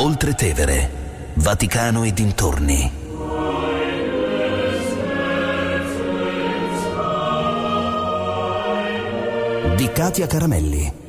Oltre Tevere, Vaticano e dintorni. Di Katia Caramelli.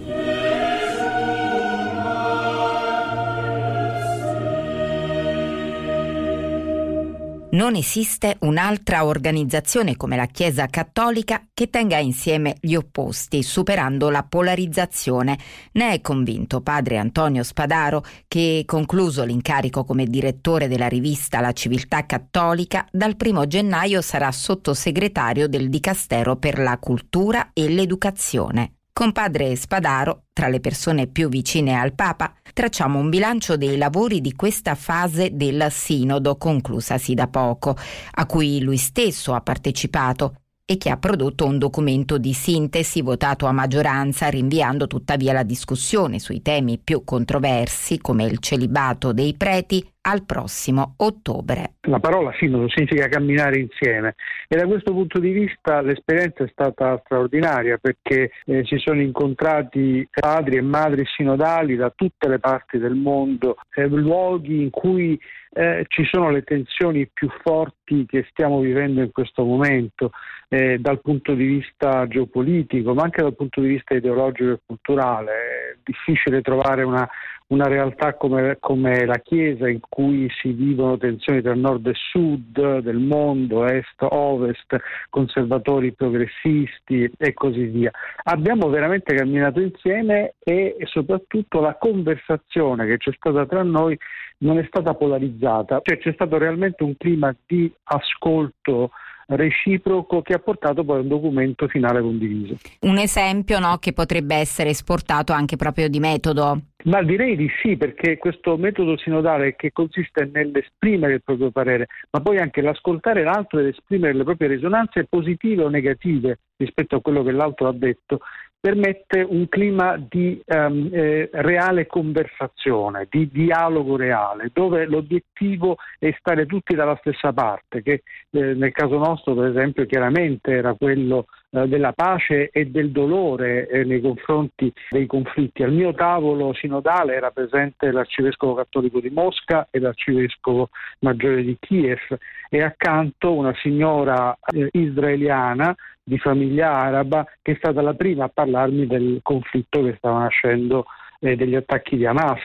Non esiste un'altra organizzazione come la Chiesa Cattolica che tenga insieme gli opposti, superando la polarizzazione. Ne è convinto padre Antonio Spadaro, che, concluso l'incarico come direttore della rivista La Civiltà Cattolica, dal primo gennaio sarà sottosegretario del Dicastero per la Cultura e l'Educazione. Con padre Spadaro, tra le persone più vicine al Papa, tracciamo un bilancio dei lavori di questa fase del Sinodo conclusasi da poco, a cui lui stesso ha partecipato e che ha prodotto un documento di sintesi votato a maggioranza, rinviando tuttavia la discussione sui temi più controversi, come il celibato dei preti, al prossimo ottobre. La parola sinodo significa camminare insieme e da questo punto di vista l'esperienza è stata straordinaria perché eh, si sono incontrati padri e madri sinodali da tutte le parti del mondo, eh, luoghi in cui eh, ci sono le tensioni più forti che stiamo vivendo in questo momento eh, dal punto di vista geopolitico ma anche dal punto di vista ideologico e culturale. È difficile trovare una, una realtà come, come, la Chiesa in cui si vivono tensioni tra nord e sud del mondo, est, ovest, conservatori, progressisti e così via. Abbiamo veramente camminato insieme e, soprattutto la conversazione che c'è stata tra noi non è stata polarizzata, cioè c'è stato realmente un clima di ascolto reciproco che ha portato poi a un documento finale condiviso. Un esempio no, che potrebbe essere esportato anche proprio di metodo. Ma direi di sì, perché questo metodo sinodale che consiste nell'esprimere il proprio parere, ma poi anche l'ascoltare l'altro ed esprimere le proprie risonanze positive o negative rispetto a quello che l'altro ha detto, permette un clima di um, eh, reale conversazione, di dialogo reale, dove l'obiettivo è stare tutti dalla stessa parte, che eh, nel caso nostro per esempio chiaramente era quello eh, della pace e del dolore eh, nei confronti dei conflitti. Al mio tavolo sinodale era presente l'arcivescovo cattolico di Mosca e l'arcivescovo maggiore di Kiev e accanto una signora eh, israeliana di famiglia araba che è stata la prima a parlarmi del conflitto che stava nascendo eh, degli attacchi di Hamas.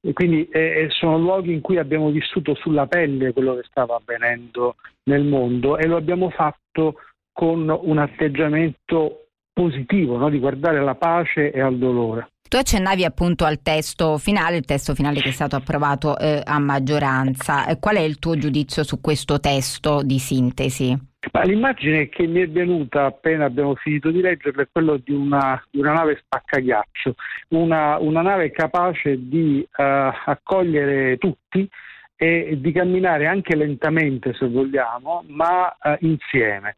E quindi eh, sono luoghi in cui abbiamo vissuto sulla pelle quello che stava avvenendo nel mondo e lo abbiamo fatto con un atteggiamento positivo, no? di guardare alla pace e al dolore. Tu accennavi appunto al testo finale, il testo finale che è stato approvato eh, a maggioranza. Eh, qual è il tuo giudizio su questo testo di sintesi? Ma l'immagine che mi è venuta appena abbiamo finito di leggerlo è quella di una, di una nave spaccaghiaccio, una, una, nave capace di uh, accogliere tutti e di camminare anche lentamente se vogliamo, ma uh, insieme.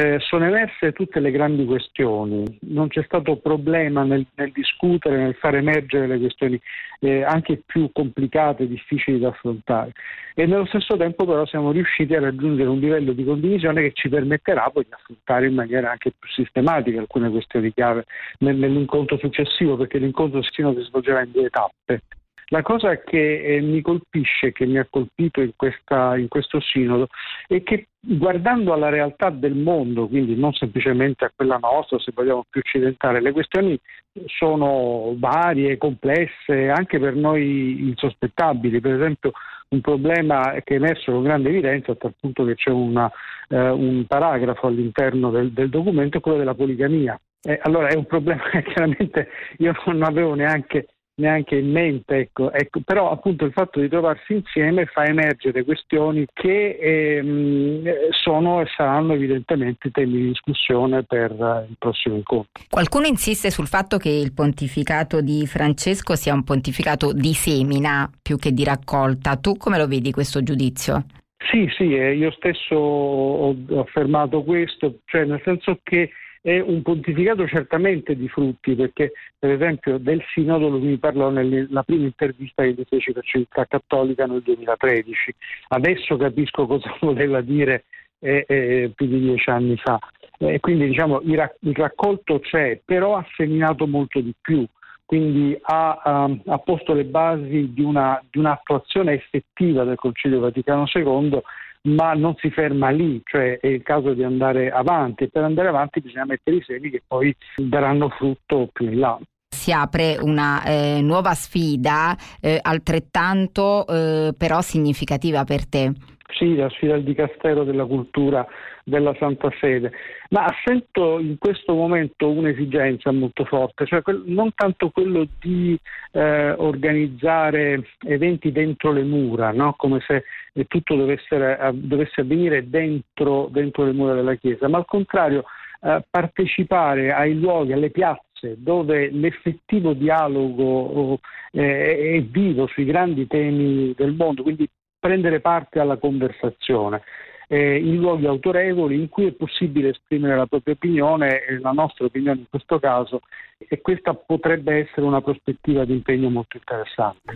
Eh, sono emerse tutte le grandi questioni, non c'è stato problema nel, nel discutere, nel far emergere le questioni eh, anche più complicate difficili da affrontare. E nello stesso tempo però siamo riusciti a raggiungere un livello di condivisione che ci permetterà poi di affrontare in maniera anche più sistematica alcune questioni chiave nell'incontro successivo perché l'incontro si svolgerà in due tappe. La cosa che eh, mi colpisce, che mi ha colpito in, questa, in, questo sinodo, è che guardando alla realtà del mondo, quindi non semplicemente a quella nostra, se vogliamo più occidentale, le questioni sono varie, complesse, anche per noi insospettabili. Per esempio un problema che è emerso con grande evidenza, a tal punto che c'è una, eh, un paragrafo all'interno del, del documento, quello della poligamia. Eh, allora è un problema che chiaramente io non avevo neanche neanche in mente, ecco, ecco, però appunto il fatto di trovarsi insieme fa emergere questioni che ehm, sono e saranno evidentemente temi di discussione per uh, il prossimo incontro. Qualcuno insiste sul fatto che il pontificato di Francesco sia un pontificato di semina più che di raccolta. Tu come lo vedi questo giudizio? Sì, sì, eh, io stesso ho affermato questo, cioè nel senso che è un pontificato certamente di frutti, perché per esempio del Sinodo lui mi parlò nella prima intervista che gli feci per Civiltà Cattolica nel 2013. Adesso capisco cosa voleva dire eh, eh, più di dieci anni fa. Eh, quindi diciamo il, il raccolto c'è, però ha seminato molto di più quindi ha, um, ha posto le basi di, una, di un'attuazione effettiva del Concilio Vaticano II ma non si ferma lì, cioè è il caso di andare avanti e per andare avanti bisogna mettere i semi che poi daranno frutto più in là si apre una eh, nuova sfida eh, altrettanto eh, però significativa per te. La sfida del Dicastero della Cultura della Santa Sede, ma sento in questo momento un'esigenza molto forte, cioè non tanto quello di eh, organizzare eventi dentro le mura, no? come se tutto dovesse, dovesse avvenire dentro, dentro, le mura della Chiesa, ma al contrario eh, partecipare ai luoghi, alle piazze dove l'effettivo dialogo eh, è vivo sui grandi temi del mondo, quindi prendere parte alla conversazione eh, in luoghi autorevoli in cui è possibile esprimere la propria opinione, e la nostra opinione in questo caso, e questa potrebbe essere una prospettiva di impegno molto interessante.